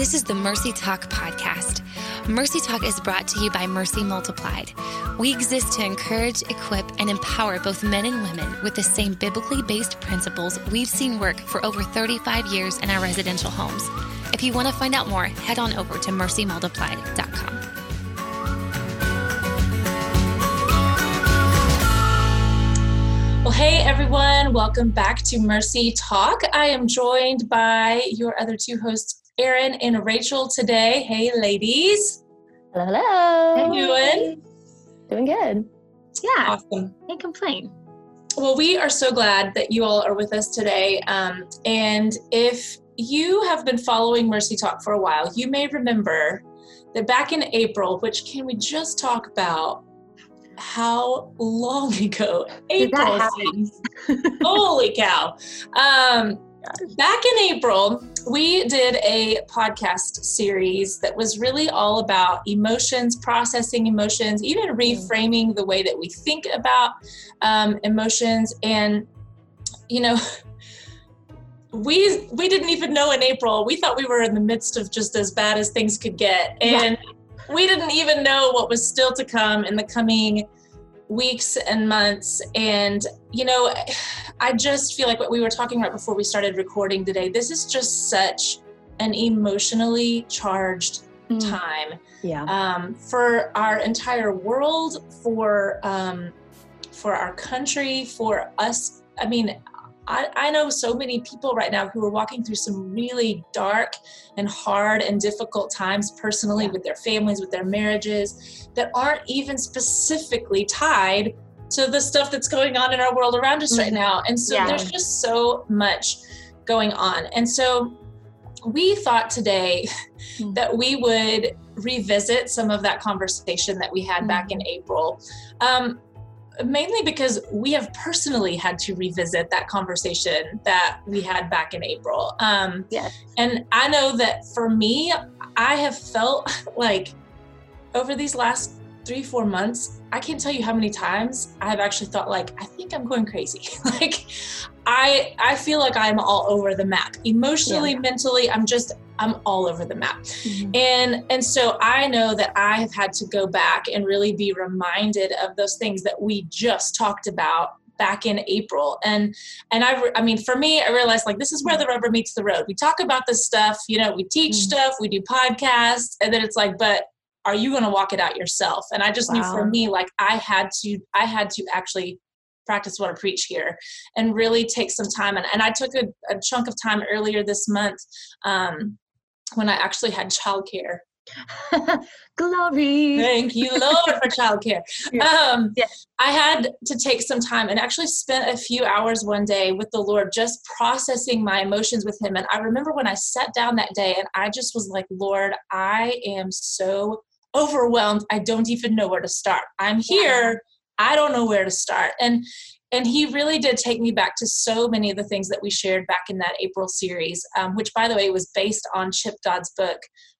This is the Mercy Talk podcast. Mercy Talk is brought to you by Mercy Multiplied. We exist to encourage, equip, and empower both men and women with the same biblically based principles we've seen work for over 35 years in our residential homes. If you want to find out more, head on over to mercymultiplied.com. Well, hey everyone, welcome back to Mercy Talk. I am joined by your other two hosts, Erin and Rachel, today. Hey, ladies. Hello, hello. How you doing? Doing good. Yeah. Awesome. Can't complain. Well, we are so glad that you all are with us today. Um, and if you have been following Mercy Talk for a while, you may remember that back in April, which can we just talk about how long ago April? Holy cow. Um, back in April, we did a podcast series that was really all about emotions, processing emotions, even reframing the way that we think about um, emotions. And, you know, we we didn't even know in April. We thought we were in the midst of just as bad as things could get, and yeah. we didn't even know what was still to come in the coming weeks and months. And you know, I just feel like what we were talking right before we started recording today. This is just such an emotionally charged mm. time. Yeah. Um, for our entire world, for um, for our country, for us. I mean, I, I know so many people right now who are walking through some really dark and hard and difficult times personally yeah. with their families, with their marriages, that aren't even specifically tied to the stuff that's going on in our world around us mm-hmm. right now. And so yeah. there's just so much going on. And so we thought today mm-hmm. that we would revisit some of that conversation that we had mm-hmm. back in April. Um, mainly because we have personally had to revisit that conversation that we had back in April. Um, yes. And I know that for me, I have felt like over these last three, four months, I can't tell you how many times I have actually thought like, I think I'm going crazy. like I I feel like I'm all over the map. Emotionally, yeah. mentally, I'm just I'm all over the map. Mm-hmm. And and so I know that I have had to go back and really be reminded of those things that we just talked about back in April. And and I I mean for me I realized like this is where the rubber meets the road. We talk about this stuff, you know, we teach mm-hmm. stuff, we do podcasts, and then it's like but are you going to walk it out yourself? And I just wow. knew for me like I had to I had to actually practice what I preach here and really take some time. And, and I took a, a chunk of time earlier this month um, when I actually had childcare. Glory. Thank you, Lord, for childcare. Um, yes. I had to take some time and actually spent a few hours one day with the Lord just processing my emotions with Him. And I remember when I sat down that day and I just was like, Lord, I am so overwhelmed. I don't even know where to start. I'm here. I don't know where to start. And and he really did take me back to so many of the things that we shared back in that April series, um, which, by the way, was based on Chip Dodd's book,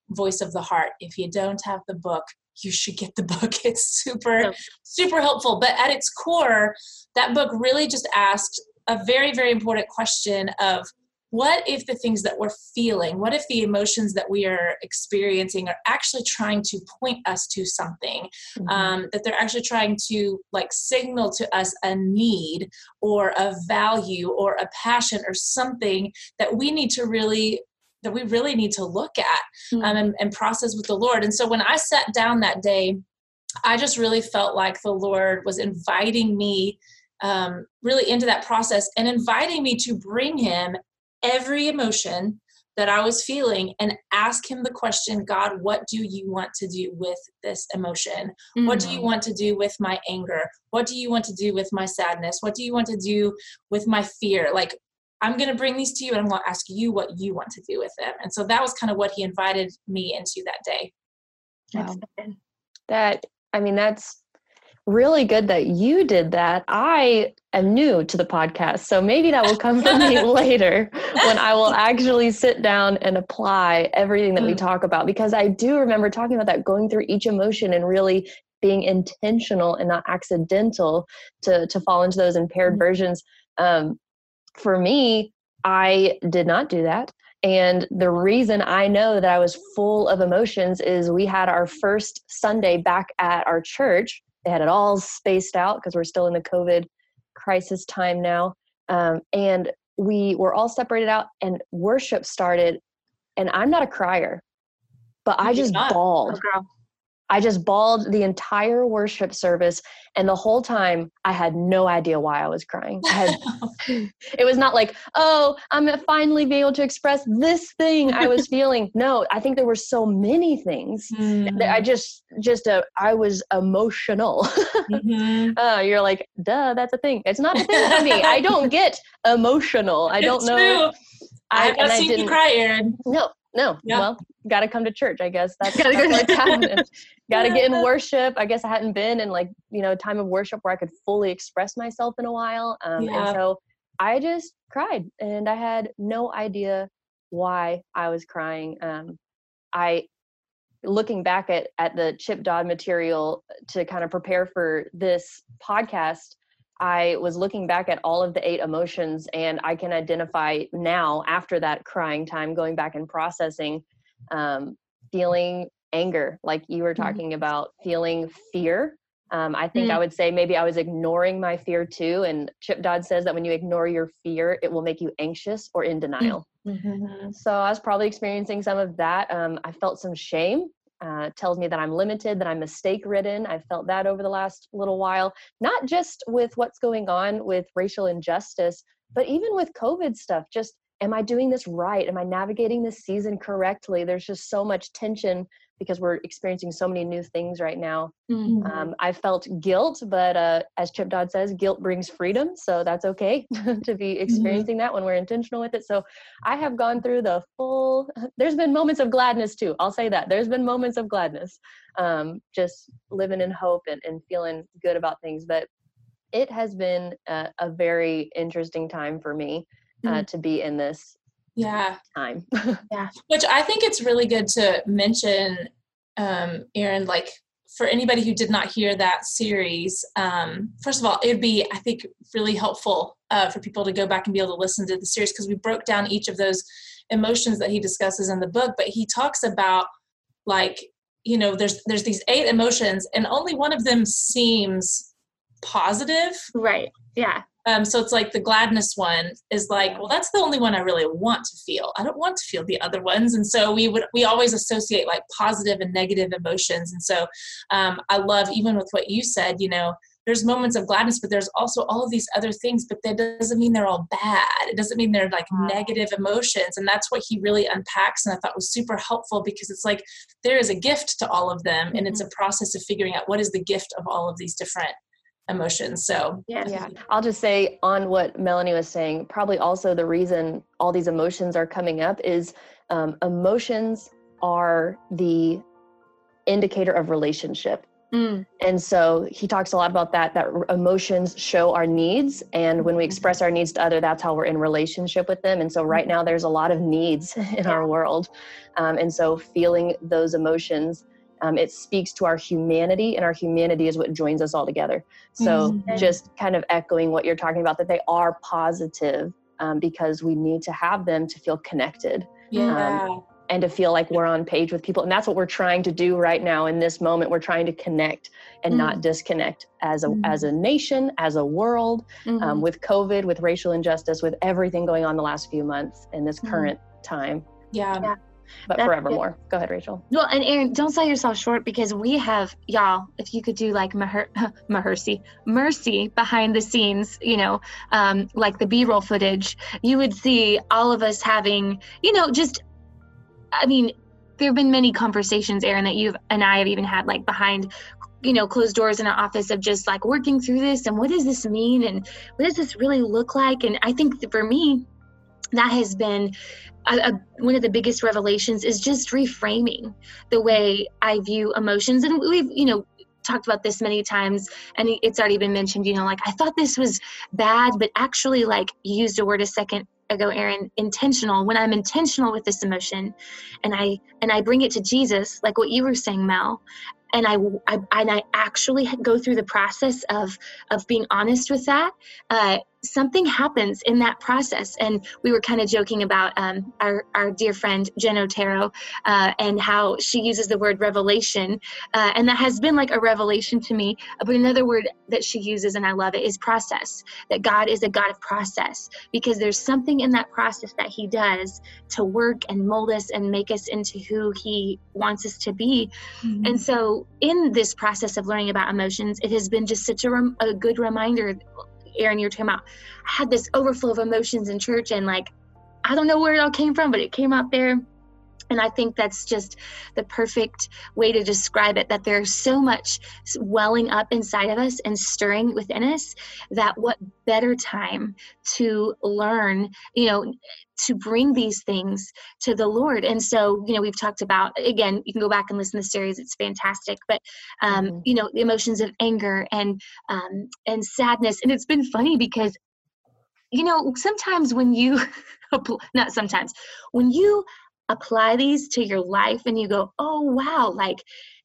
Voice of the Heart. If you don't have the book, you should get the book. It's super, super helpful. But at its core, that book really just asked a very, very important question of what if the things that we're feeling, what if the emotions that we are experiencing are actually trying to point us to something, mm-hmm. um, that they're actually trying to like signal to us a need or a value or a passion or something that we need to really that we really need to look at mm-hmm. um, and, and process with the lord and so when i sat down that day i just really felt like the lord was inviting me um, really into that process and inviting me to bring him every emotion that I was feeling and ask him the question God, what do you want to do with this emotion? Mm-hmm. What do you mm. want to do with my anger? What do you want to do with my sadness? What do you want to do with my fear? Like, I'm going to bring these to you and I'm going to ask you what you want to do with them. And so that was kind of what he invited me into that day. Wow. That, I mean, that's really good that you did that. I am new to the podcast, so maybe that will come from me later when I will actually sit down and apply everything that we mm. talk about. Because I do remember talking about that, going through each emotion and really being intentional and not accidental to to fall into those impaired mm-hmm. versions. Um, for me, I did not do that. And the reason I know that I was full of emotions is we had our first Sunday back at our church. They had it all spaced out because we're still in the COVID crisis time now. Um, and we were all separated out, and worship started. And I'm not a crier, but I just bawled. Oh, I just bawled the entire worship service. And the whole time, I had no idea why I was crying. I had, it was not like, oh, I'm finally be able to express this thing I was feeling. No, I think there were so many things. Mm. I just, just, uh, I was emotional. mm-hmm. uh, you're like, duh, that's a thing. It's not a thing for me. I don't get emotional. I don't it's know. True. I, I've seen you cry, Erin. No, no. Yeah. Well, got to come to church. I guess that's, that's what's happening. got to get in worship. I guess I hadn't been in like you know time of worship where I could fully express myself in a while, um, yeah. and so I just cried, and I had no idea why I was crying. Um, I looking back at at the Chip Dodd material to kind of prepare for this podcast I was looking back at all of the eight emotions, and I can identify now, after that crying time, going back and processing, um, feeling anger, like you were mm-hmm. talking mm-hmm. about, feeling fear. Um, I think mm-hmm. I would say maybe I was ignoring my fear too. And Chip Dodd says that when you ignore your fear, it will make you anxious or in denial. Mm-hmm. So I was probably experiencing some of that. Um, I felt some shame uh, tells me that I'm limited, that I'm mistake ridden. I've felt that over the last little while, not just with what's going on with racial injustice, but even with COVID stuff. Just, am I doing this right? Am I navigating this season correctly? There's just so much tension because we're experiencing so many new things right now. Mm-hmm. Um, I felt guilt, but uh, as Chip Dodd says, guilt brings freedom. So that's okay to be mm-hmm. experiencing mm-hmm. that when we're intentional with it. So I have gone through the full, there's been moments of gladness too. I'll say that. There's been moments of gladness, um, just living in hope and, and feeling good about things. But it has been a, a very interesting time for me uh, mm-hmm. to be in this yeah. time. Yeah. Which i think it's really good to mention um erin like for anybody who did not hear that series um first of all it would be i think really helpful uh, for people to go back and be able to listen to the series because we broke down each of those emotions that he discusses in the book but he talks about like you know there's there's these eight emotions and only one of them seems positive. Right. Yeah um, so it's like the gladness one is like, well, that's the only one I really want to feel. I don't want to feel the other ones, and so we would we always associate like positive and negative emotions. And so um, I love even with what you said, you know, there's moments of gladness, but there's also all of these other things. But that doesn't mean they're all bad. It doesn't mean they're like negative emotions, and that's what he really unpacks, and I thought was super helpful because it's like there is a gift to all of them, and it's mm-hmm. a process of figuring out what is the gift of all of these different emotions. So yeah. yeah. I'll just say on what Melanie was saying, probably also the reason all these emotions are coming up is um, emotions are the indicator of relationship. Mm. And so he talks a lot about that, that emotions show our needs. And when we express our needs to other, that's how we're in relationship with them. And so right now there's a lot of needs in our world. Um, and so feeling those emotions um, it speaks to our humanity, and our humanity is what joins us all together. So, mm-hmm. just kind of echoing what you're talking about, that they are positive um, because we need to have them to feel connected. Yeah. Um, and to feel like we're on page with people. And that's what we're trying to do right now in this moment. We're trying to connect and mm not disconnect as a, mm as a nation, as a world, um, mm-hmm. with COVID, with racial injustice, with everything going on the last few months in this mm-hmm. current time. Yeah. yeah but That's forevermore. Good. Go ahead, Rachel. Well, and Erin, don't sell yourself short because we have y'all. If you could do like Maher- Mahersey, mercy behind the scenes, you know, um, like the B-roll footage, you would see all of us having, you know, just. I mean, there have been many conversations, Erin, that you and I have even had like behind you know closed doors in an office of just like working through this and what does this mean and what does this really look like and i think for me that has been a, a, one of the biggest revelations is just reframing the way I view emotions. And we've, you know, talked about this many times and it's already been mentioned, you know, like I thought this was bad, but actually like you used a word a second ago, Erin, intentional. When I'm intentional with this emotion and I and I bring it to Jesus, like what you were saying, Mel, and I, I and I actually go through the process of of being honest with that, uh, something happens in that process. And we were kind of joking about um, our, our dear friend Jen Otero uh, and how she uses the word revelation. Uh, and that has been like a revelation to me. But another word that she uses, and I love it, is process. That God is a God of process because there's something in that process that He does to work and mold us and make us into who He wants us to be. Mm-hmm. And so, in this process of learning about emotions, it has been just such a, rem- a good reminder Erin, you're talking about, I had this overflow of emotions in church and like, I don't know where it all came from, but it came out there. And I think that's just the perfect way to describe it that there's so much welling up inside of us and stirring within us that what better time to learn, you know, to bring these things to the Lord. And so, you know, we've talked about, again, you can go back and listen to the series, it's fantastic. But, um, mm-hmm. you know, the emotions of anger and, um, and sadness. And it's been funny because, you know, sometimes when you, not sometimes, when you apply these to your life and you go, oh, wow, like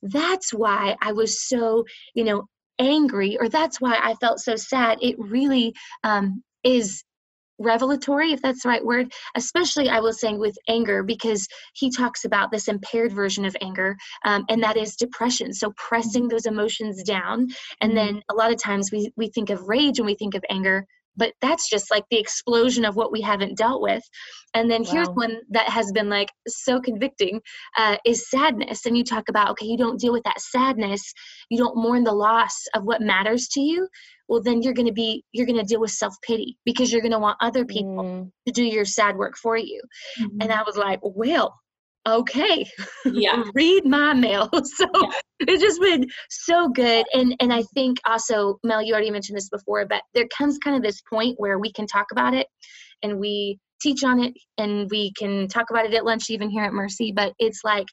that's why I was so, you know, angry or that's why I felt so sad. It really um, is revelatory, if that's the right word, especially I was saying with anger, because he talks about this impaired version of anger, um, and that is depression. So pressing those emotions down. And mm-hmm. then a lot of times we, we think of rage when we think of anger, but that's just like the explosion of what we haven't dealt with. And then here's one that has been like so convicting uh, is sadness. And you talk about okay you don't deal with that sadness. You don't mourn the loss of what matters to you. Well then you're going to be you're going to deal with self-pity because you're going to want other people mm. to do your sad work for you. Mm-hmm. and i was like well okay. Yeah. Read my mail. So yeah. it's just been so good. And and i think also mel you already mentioned this before but there comes kind of this point where we can talk about it and we teach on it and we can talk about it at lunch even here at mercy. But it's like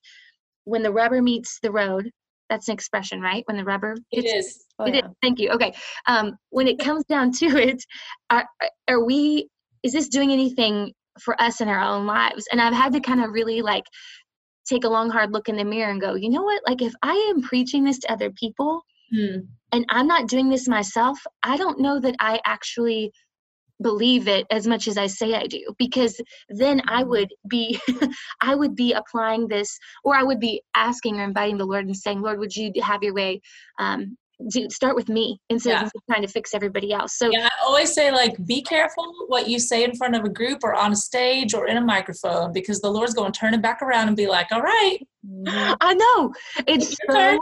when the rubber meets the road that's an expression right? When the rubber it is. Oh, it yeah. is. thank you. Okay. Um when it comes down to it are, are we is this doing anything for us in our own lives. And I've had to kind of really like take a long hard look in the mirror and go, you know what? Like if I am preaching this to other people hmm. and I'm not doing this myself, I don't know that I actually believe it as much as I say I do because then I hmm. would be I would be applying this or I would be asking or inviting the Lord and saying, Lord, would you have your way um, do, start with me instead yeah. of trying to fix everybody else. So yeah, I always say like be careful what you say in front of a group or on a stage or in a microphone because the Lord's going to turn it back around and be like, "All right." I know. It's so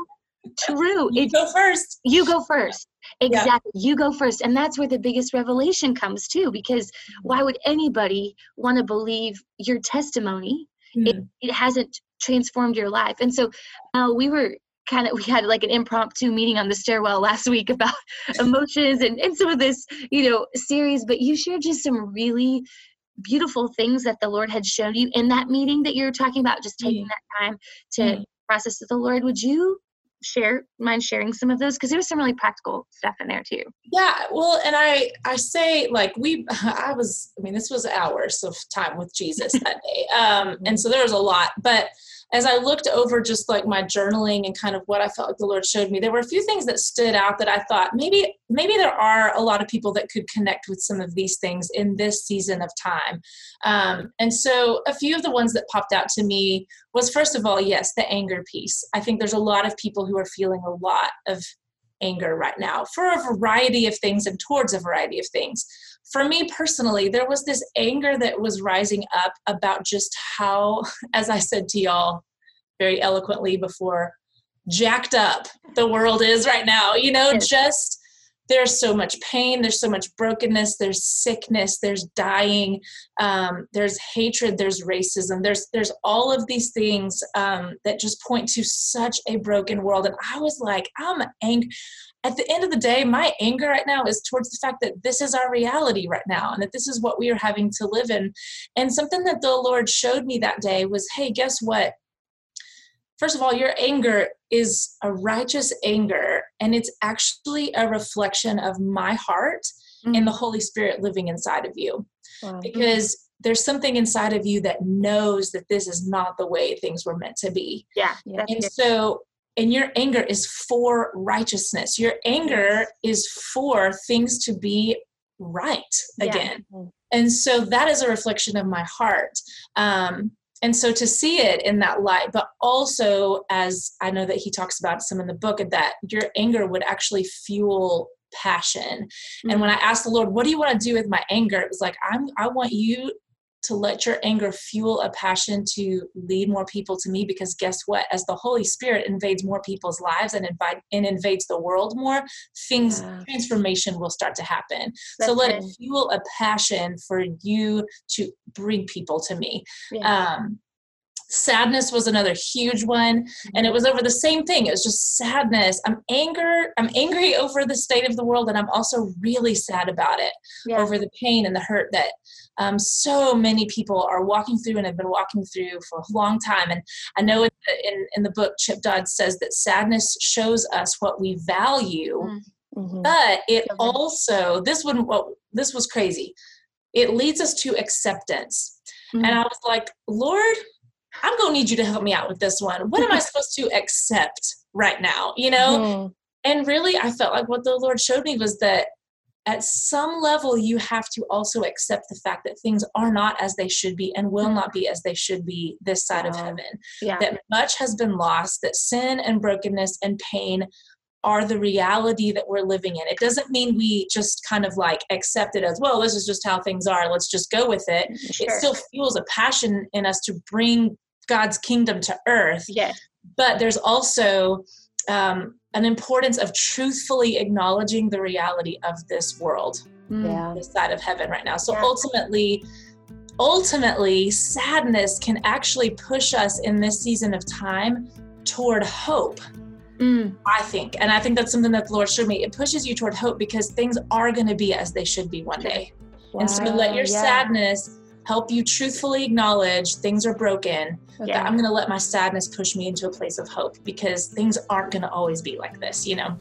true. You it's, go first. You go first. Exactly. Yeah. You go first. And that's where the biggest revelation comes too because mm-hmm. why would anybody want to believe your testimony? Mm. It, it hasn't transformed your life. And so uh, we were kind of we had like an impromptu meeting on the stairwell last week about emotions and, and some of this you know series but you shared just some really beautiful things that the lord had shown you in that meeting that you're talking about just taking that time to mm. process with the lord. Would you share mind sharing some of those? Because there was some really practical stuff in there too. Yeah well and i i say like we i was i mean this was hours of time with jesus that day um and so there was a lot but as I looked over just like my journaling and kind of what I felt like the Lord showed me, there were a few things that stood out that I thought maybe maybe there are a lot of people that could connect with some of these things in this season of time. Um, and so a few of the ones that popped out to me was first of all, yes, the anger piece. I think there's a lot of people who are feeling a lot of anger right now for a variety of things and towards a variety of things for me personally, there was this anger that was rising up about just how, as I said to y'all very eloquently before, jacked up the world is right now. You know, just there's so much pain, there's so much brokenness, there's sickness, there's dying, um, there's hatred, there's racism, there's there's all of these things um, that just point to such a broken world. And I was like, I'm angry at the end of the day, my anger right now is towards the fact that this is our reality right now and that this is what we are having to live in. And something that the Lord showed me that day was hey, guess what? First of all, your anger is a righteous anger, and it's actually a reflection of my heart mm-hmm. and the Holy Spirit living inside of you. Wow. Because there's something inside of you that knows that this is not the way things were meant to be. Yeah. yeah and so and your anger is for righteousness. Your anger is for things to be right again. Yeah. and so that is a reflection of my heart. Um, and so to see it in that light but also as i know that he talks about some in the book that your anger would actually fuel passion. Mm-hmm. and when i asked the lord what do you want to do with my anger? It was like i'm i want you to let your anger fuel a passion to lead more people to me because guess what as the holy spirit invades more people's lives and invite and invades the world more things yeah. transformation will start to happen That's so let it fuel a passion for you to bring people to me yeah. um, sadness was another huge one. And it was over the same thing. It was just sadness. I'm anger i'm angry over the state of the world and i'm also really sad about it yeah. over the pain and the hurt that um, so many people are walking through and have been walking through for a long time. And i know in, in, in the book chip dodd says that sadness shows us what we value mm-hmm. but it also this one what this was crazy. It leads us to acceptance. Mm-hmm. and i was like lord I'm going to need you to help me out with this one. What am I supposed to accept right now? You know? Mm-hmm. And really, I felt like what the Lord showed me was that at some level, you have to also accept the fact that things are not as they should be and will not be as they should be this side of heaven. Yeah. That much has been lost, that sin and brokenness and pain are the reality that we're living in. It doesn't mean we just kind of like accept it as, well, this is just how things are. Let's just go with it. Sure. It still fuels a passion in us to bring God's kingdom to earth. Yes. But there's also um, an importance of truthfully acknowledging the reality of this world, mm. yeah. this side of heaven right now. So yeah. ultimately, ultimately, sadness can actually push us in this season of time toward hope. Mm. I think. And I think that's something that the Lord showed me. It pushes you toward hope because things are going to be as they should be one day. Wow. And so let your yeah. sadness help you truthfully acknowledge things are broken. Okay. That I'm going to let my sadness push me into a place of hope because things aren't going to always be like this, you know?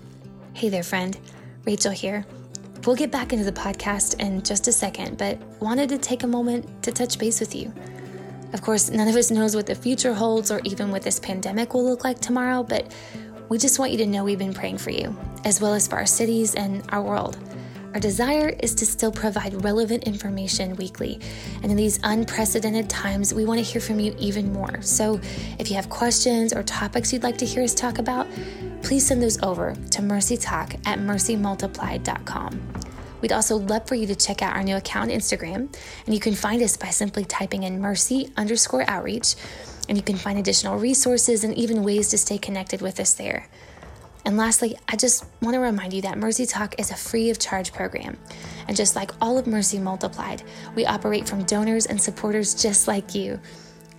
Hey there, friend. Rachel here. We'll get back into the podcast in just a second, but wanted to take a moment to touch base with you. Of course, none of us knows what the future holds or even what this pandemic will look like tomorrow, but we just want you to know we've been praying for you, as well as for our cities and our world. Our desire is to still provide relevant information weekly. And in these unprecedented times, we want to hear from you even more. So if you have questions or topics you'd like to hear us talk about, please send those over to mercytalk at mercymultiplied.com. We'd also love for you to check out our new account on Instagram, and you can find us by simply typing in mercy underscore outreach and you can find additional resources and even ways to stay connected with us there. And lastly, I just want to remind you that Mercy Talk is a free of charge program. And just like all of Mercy Multiplied, we operate from donors and supporters just like you.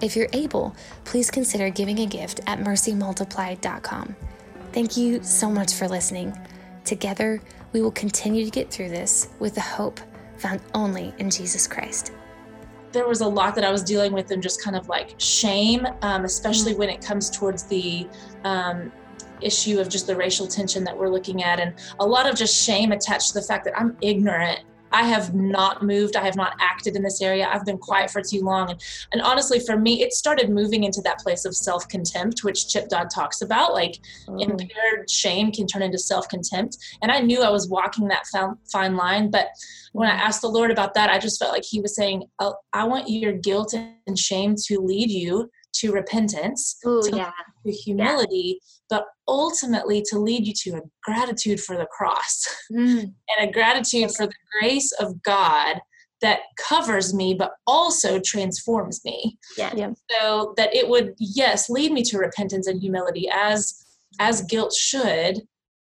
If you're able, please consider giving a gift at mercymultiplied.com. Thank you so much for listening. Together, we will continue to get through this with the hope found only in Jesus Christ there was a lot that I was dealing with and just kind of like shame, um, especially mm. when it comes towards the um, issue of just the racial tension that we're looking at, and a lot of just shame attached to the fact that I'm ignorant I have not moved. I have not acted in this area. I've been quiet for too long. And, and honestly, for me, it started moving into that place of self contempt, which Chip Dodd talks about. Like mm. impaired shame can turn into self contempt. And I knew I was walking that fine line. But when I mm. asked the Lord about that, I just felt like He was saying, oh, I want your guilt and shame to lead you to repentance, Ooh, to, yeah. to humility. But ultimately to lead you to a gratitude for the cross mm. and a gratitude for the grace of God that covers me but also transforms me. Yeah. yeah. So that it would yes lead me to repentance and humility as as guilt should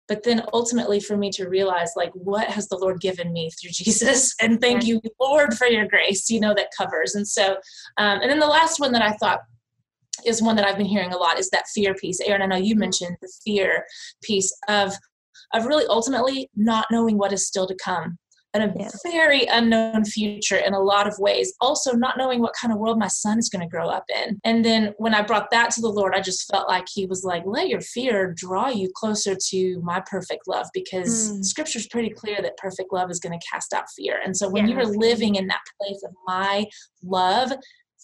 but then ultimately for me to realize like what has the lord given me through jesus and thank you lord for your grace you know that covers and so um, and then the last one that i thought is one that I've been hearing a lot is that fear piece. Erin, I know you mentioned the fear piece of of really ultimately not knowing what is still to come and a yeah. very unknown future in a lot of ways. Also, not knowing what kind of world my son is going to grow up in. And then when I brought that to the Lord, I just felt like He was like, let your fear draw you closer to my perfect love because mm. scripture is pretty clear that perfect love is going to cast out fear. And so when yeah. you are living in that place of my love,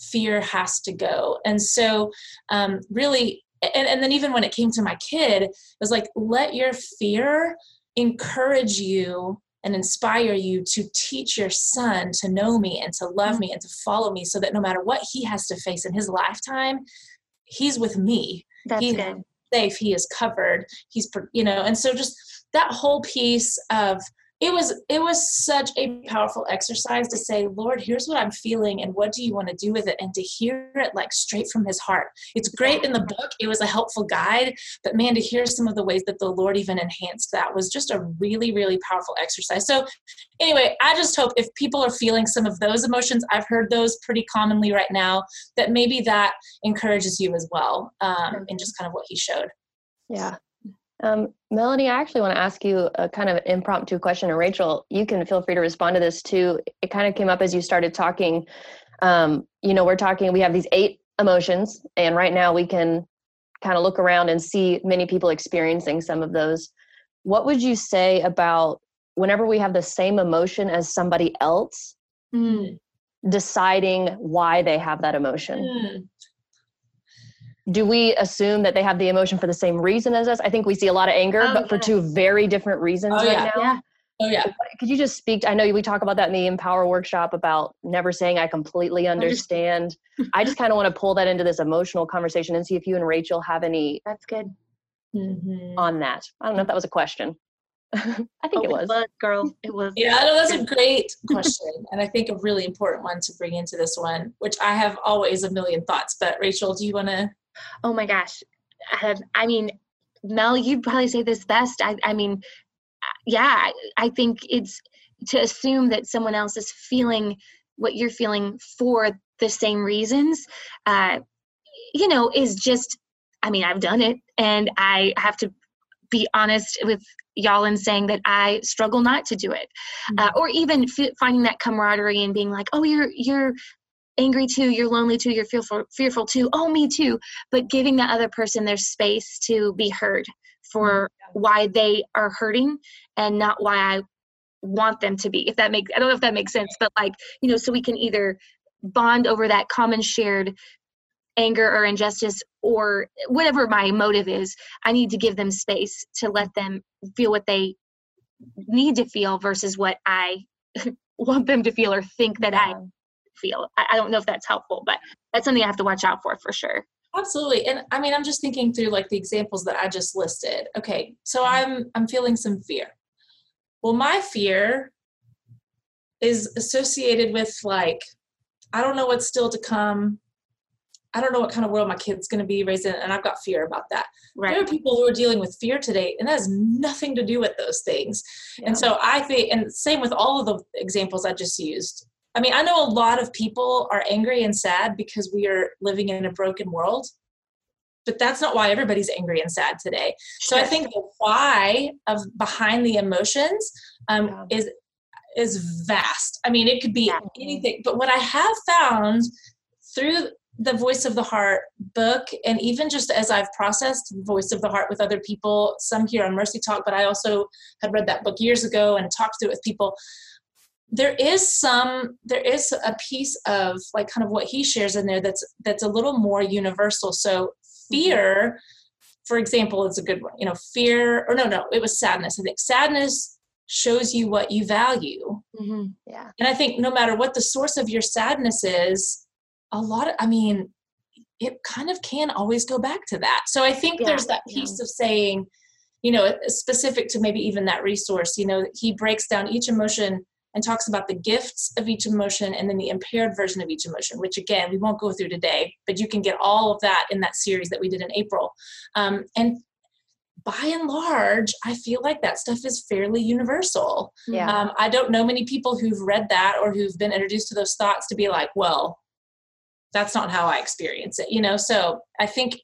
fear has to go. And so, um, really, and, and then even when it came to my kid it was like let your fear encourage you and inspire you to teach your son to know me and to love mm-hmm. me and to follow me so that no matter what he has to face in his lifetime he's with me That's he's good. safe he is covered he's you know and so just that whole piece of it was it was such a powerful exercise to say lord here's what i'm feeling and what do you want to do with it? And to hear it like straight from his heart. It's great in the book it was a helpful guide but man to hear some of the ways that the lord even enhanced that was just a really really powerful exercise. So anyway i just hope if people are feeling some of those emotions i've heard those pretty commonly right now that maybe that encourages you as well um, in just kind of what he showed. Yeah um, Melanie, I actually want to ask you a kind of impromptu question, and Rachel, you can feel free to respond to this too. It kind of came up as you started talking. Um, you know, we're talking, we have these eight emotions, and right now we can kind of look around and see many people experiencing some of those. What would you say about whenever we have the same emotion as somebody else, mm. deciding why they have that emotion? Mm do we assume that they have the emotion for the same reason as us? I think we see a lot of anger, oh, but yeah. for two very different reasons oh, right yeah. now. Yeah. Oh yeah. Could you just speak? To, I know we talk about that in the Empower workshop about never saying I completely understand. I just kind of want to pull that into this emotional conversation and see if you and Rachel have any. That's good. Mm-hmm. On that, I don't know if that was a question. I think oh, it, was. it was. girl. It was. Yeah, no, that's a great question, and I think a really important one to bring into this one, which I have always a million thoughts. But Rachel, do you want to oh my gosh i mean mel you'd probably say this best i, I mean yeah I think it's to assume that someone else is feeling what you're feeling for the same reasons uh, you know is just i mean i've done it and i have to be honest with y'all in saying that i struggle not to do it uh, mm-hmm. uh, or even f- finding that camaraderie and being like oh you're you're angry too you're lonely too you're fearful fearful too. Oh me too. But giving the other person their space to be heard for mm-hmm. why they are hurting and not why i want them to be if that makes i don't know if that makes sense but like you know so we can either bond over that common shared anger or injustice or whatever my motive is i need to give them space to let them feel what they need to feel versus what i want them to feel or think that i feel. I, I don't know if that's helpful, but that's something I have to watch out for for sure. Absolutely. And I mean, I'm just thinking through like the examples that I just listed. Okay, so. I'm I'm feeling some fear. Well, my fear is associated with like I don't know what's still to come. I don't know what kind of world my kid's going to be raised in, and I've got fear about that. Right. There are people who are dealing with fear today, and that has nothing to do with those things. Yeah. And so I think, and same with all of the examples I just used. I mean, I know a lot of people are angry and sad because we are living in a broken world, but that's not why everybody's angry and sad today. So I think the why of behind the emotions um, is is vast. I mean, it could be yeah. anything. But what I have found through the Voice of the Heart book, and even just as I've processed Voice of the Heart with other people, some here on Mercy Talk, but I also had read that book years ago and talked through it with people there is some there is a piece of like kind of what he shares in there that's that's a little more universal so fear for example is a good one you know fear or no no it was sadness i think sadness shows you what you value mm-hmm. yeah and i think no matter what the source of your sadness is a lot of i mean it kind of can always go back to that so i think yeah. there's that piece yeah. of saying you know specific to maybe even that resource you know he breaks down each emotion and talks about the gifts of each emotion and then the impaired version of each emotion, which again, we won't go through today, but you can get all of that in that series that we did in April. Um, and by and large, I feel like that stuff is fairly universal. Yeah. Um, I don't know many people who've read that or who've been introduced to those thoughts to be like, well, that's not how I experience it, you know? So I think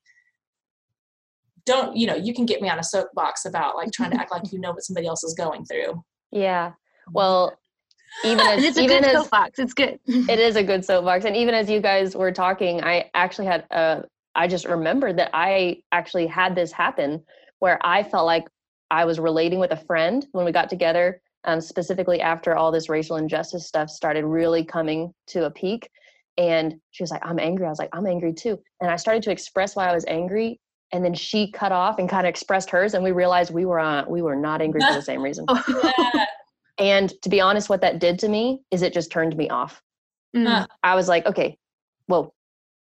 don't, you know, you can get me on a soapbox about like trying to act like you know what somebody else is going through. Yeah. Well, even as it's a even good as, soapbox. It's good. it is a good soapbox. And even as you guys were talking, I actually had a I just remembered that I actually had this happen where I felt like I was relating with a friend when we got together, um, specifically after all this racial injustice stuff started really coming to a peak. And she was like, I'm angry. I was like, I'm angry too. And I started to express why I was angry. and then she cut off and kind of expressed hers and we realized we were on we were not angry for the same reason Yeah. And to be honest what that did to me is it just turned me off Mm. I was like okay well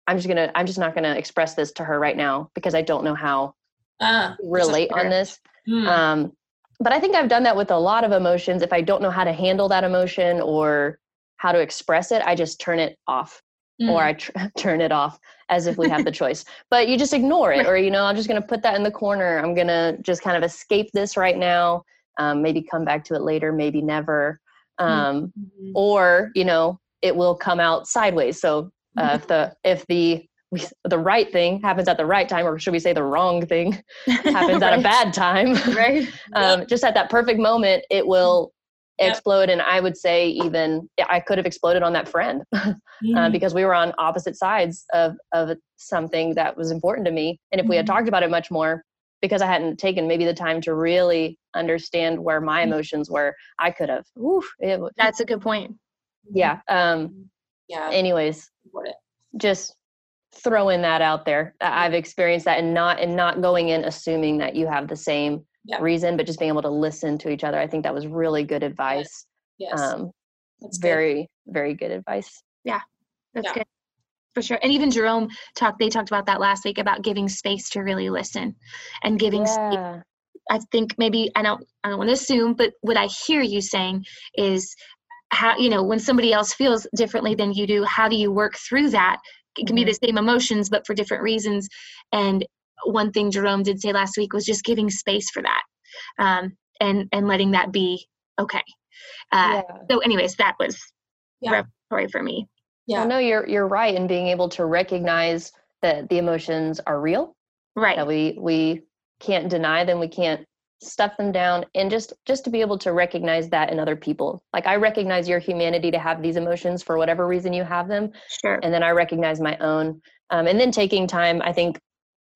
i'm just gonna i'm just not gonna express this to her right now because i don't know how Uh, relate on this hmm. um, but i think i've done that with a lot of emotions if i don't know how to handle that emotion or how to express it i just turn it off Hmm. or I tr- turn it off as if we have the choice. But you just ignore it, or you know, I'm just going to put that in the corner. I'm going to just kind of escape this right now. Um, maybe come back to it later, maybe never. Um, Mhm. Or you know, it will come out sideways. So uh, if the if the the right thing happens at the right time, or should we say the wrong thing happens at a bad time, right um, just at that perfect moment, it will Yep. explode. And I would say even I could have exploded on that friend uh, Mhm. because we were on opposite sides of of something that was important to me. And if we had Mhm. talked about it much more, because I hadn't taken maybe the time to really understand where my Mhm. emotions were, I could have. That's a good point yeah. Um. yeah. Anyways, just throwing that out there. I've experienced that, and not and not going in assuming that you have the same Yeah. reason, but just being able to listen to each other. I think that was really good advice. Yes. Um. That's good. Very very good advice. Yeah. That's Yeah. good. For sure. And even Jerome talked they talked about that last week about giving space to really listen and giving space. I think maybe I don't I don't want to assume, but what I hear you saying is how you know when somebody else feels differently than you do, how do you work through that? It can be the same emotions but for different reasons. And one thing Jerome did say last week was just giving space for that. Um, and and letting that be okay. Uh, yeah. so anyways, that was Yeah. revelatory for me. Yeah. Well, no, you're you're right in being able to recognize that the emotions are real. Right. That we we can't deny them. We can't stuff them down, and just just to be able to recognize that in other people. Like I recognize your humanity to have these emotions for whatever reason you have them, Sure. and then I recognize my own. Um, and then taking time, I think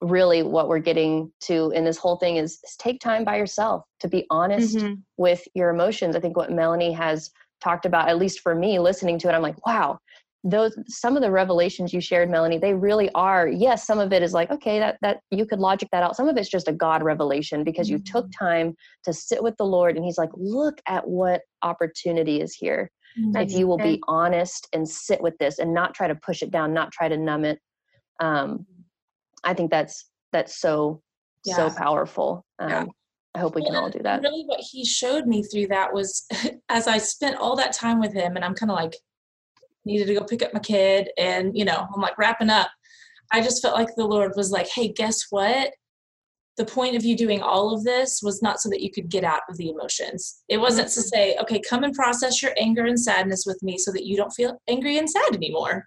really what we're getting to in this whole thing is, is take time by yourself to be honest Mhm. with your emotions. I think what Melanie has talked about, at least for me, listening to it, I'm like, wow, those some of the revelations you shared, Melanie, they really are. Yes, some of it is like, okay, that that you could logic that out. Some of it's just a God revelation because you took time to sit with the Lord, and He's like, look at what opportunity is here. That's if you will be honest and sit with this and not try to push it down, not try to numb it. Um, I think that's that's so so powerful. Um, Yeah. I hope we can Well, all do that. Really, what he showed me through that was as I spent all that time with him, and I'm kind of like needed to go pick up my kid, and you know, I'm like wrapping up. I just felt like the Lord was like, "Hey, guess what? The point of you doing all of this was not so that you could get out of the emotions. It wasn't to mm-hmm. say, okay, come and process your anger and sadness with me so that you don't feel angry and sad anymore.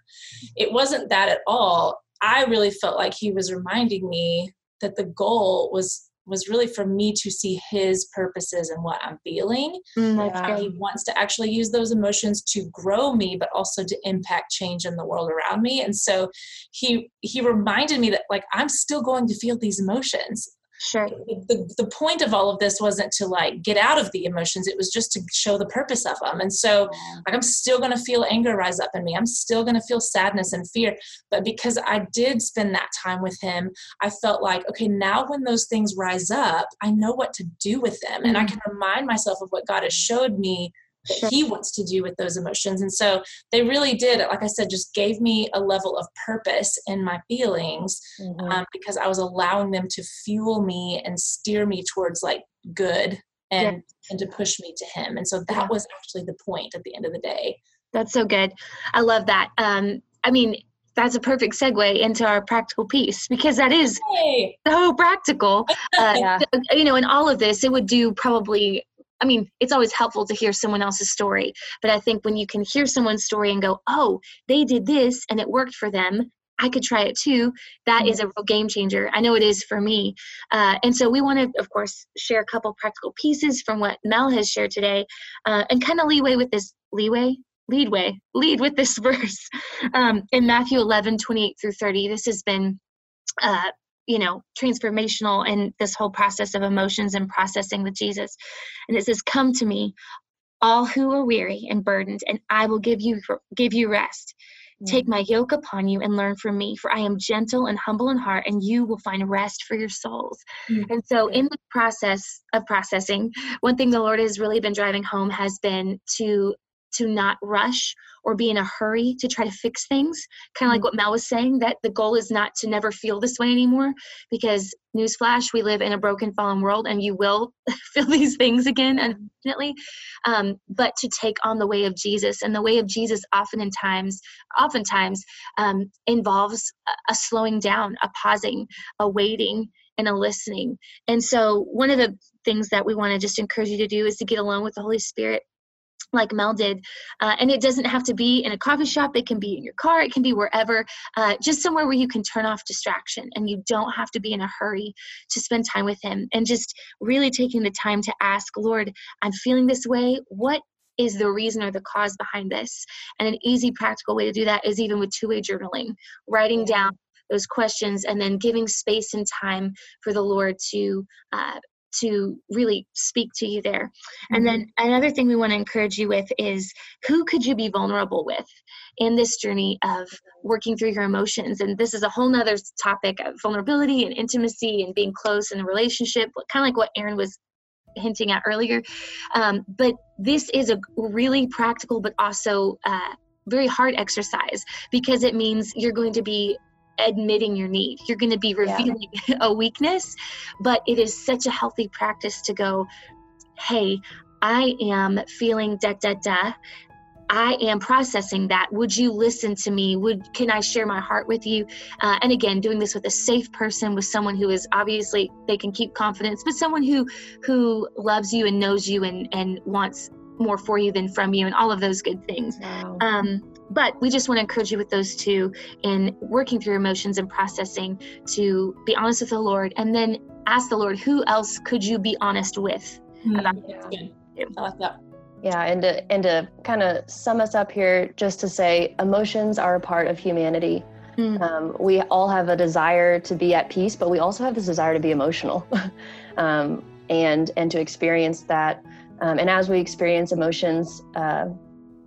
It wasn't that at all. I really felt like he was reminding me that the goal was was really for me to see his purposes and what I'm feeling. Mm, that's Yeah. good. He wants to actually use those emotions to grow me, but also to impact change in the world around me. And so he he reminded me that like I'm still going to feel these emotions Sure. the, the, point of all of this wasn't to like get out of the emotions it was just to show the purpose of them and so like i'm still going to feel anger rise up in me i'm still going to feel sadness and fear. But because i did spend that time with him i felt like okay now when those things rise up i know what to do with them and i mm-hmm. can remind myself of what god has showed me that he wants to do with those emotions and so they really did like i said just gave me a level of purpose in my feelings Mhm. um, because I was allowing them to fuel me and steer me towards like good and and to push me to him. And so that Yeah. was actually the point at the end of the day. That's so good. I love that. Um, I mean, that's a perfect segue into our practical piece because that is Hey, so practical. Uh, Yeah. You know, in all of this, it would do probably. I mean, it's always helpful to hear someone else's story, but I think when you can hear someone's story and go, "Oh, they did this and it worked for them," I could try it too. That is a real game changer. I know it is for me. Uh, and so we want to, of course, share a couple practical pieces from what Mel has shared today, uh, and kind of leeway with this leeway, leadway, lead with this verse um, in Matthew 11, 28 through 30. This has been, uh, you know, transformational in this whole process of emotions and processing with Jesus. And it says, "Come to me, all who are weary and burdened, and I will give you give you rest. Take my yoke upon you and learn from me, for I am gentle and humble in heart, and you will find rest for your souls. Mm-hmm. And so, in the process of processing, one thing the Lord has really been driving home has been to to not rush or be in a hurry to try to fix things. Kind of like mm-hmm. what Mel was saying, that the goal is not to never feel this way anymore. Because, newsflash, we live in a broken, fallen world and you will feel these things again, unfortunately. Um, but to take on the way of Jesus. And the way of Jesus, oftentimes, oftentimes um, involves a, a slowing down, a pausing, a waiting, and a listening. And so, one of the things that we want to just encourage you to do is to get alone with the Holy Spirit like Mel did. Uh, and it doesn't have to be in a coffee shop, it can be in your car, it can be wherever, uh, just somewhere where you can turn off distraction and you don't have to be in a hurry to spend time with Him. And just really taking the time to ask, Lord, I'm feeling this way. What is the reason or the cause behind this? And an easy, practical way to do that is even with two way journaling, writing down those questions and then giving space and time for the Lord to uh, to really speak to you there. Mm-hmm. And then mm-hmm. another thing we want to encourage you with is who could you be vulnerable with in this journey of working through your emotions? And this is a whole nother topic of vulnerability and intimacy and being close in a relationship, kind of like what Erin was hinting at earlier. Um, but this is a really practical, but also uh, very hard exercise because it means you're going to be admitting your need. You're going to be revealing yeah. a weakness, but it is such a healthy practice to go, hey, I am feeling da da da. I am processing that. Would you listen to me? Would can I share my heart with you? Uh, and again, doing this with a safe person, with someone who is obviously they can keep confidence, but someone who who loves you and knows you and and wants more for you than from you, and all of those good things. Wow. Um, but we just want to encourage you with those two in working through emotions and processing to be honest with the Lord and then ask the Lord, who else could you be honest with mm-hmm. about yeah. I like that. Yeah, and to, and to kind of sum us up here, just to say emotions are a part of humanity. Mm. Um, we all have a desire to be at peace, but we also have this desire to be emotional, um, and and to experience that. Um, and as we experience emotions, uh,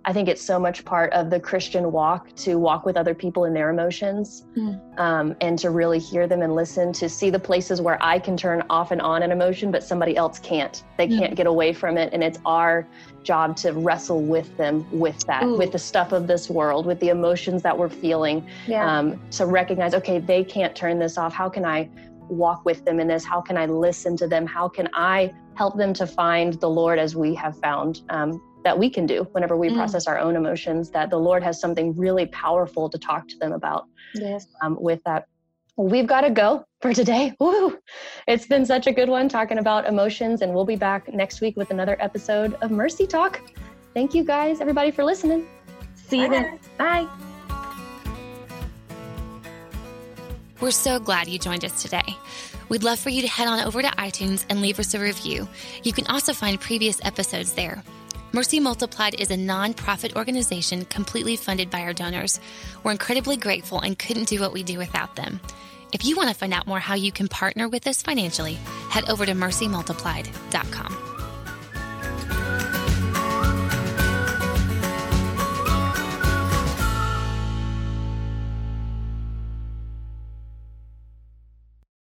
I think it's so much part of the Christian walk to walk with other people in their emotions mm. um, and to really hear them and listen, to see the places where I can turn off and on an emotion, but somebody else can't. They mm. can't get away from it. And it's our job to wrestle with them with that, Ooh. with the stuff of this world, with the emotions that we're feeling. Yeah. Um, to recognize, okay, they can't turn this off. How can I walk with them in this? How can I listen to them? How can I help them to find the Lord as we have found? Um, that we can do whenever we mm. process our own emotions, that the Lord has something really powerful to talk to them about yes. Um, with that. We've got to go for today. Woo! It's been such a good one talking about emotions, and we'll be back next week with another episode of Mercy Talk. Thank you guys, everybody, for listening. See Bye. you then. Bye. We're so glad you joined us today. We'd love for you to head on over to iTunes and leave us a review. You can also find previous episodes there. Mercy Multiplied is a nonprofit organization completely funded by our donors. We're incredibly grateful and couldn't do what we do without them. If you want to find out more how you can partner with us financially, head over to mercymultiplied.com.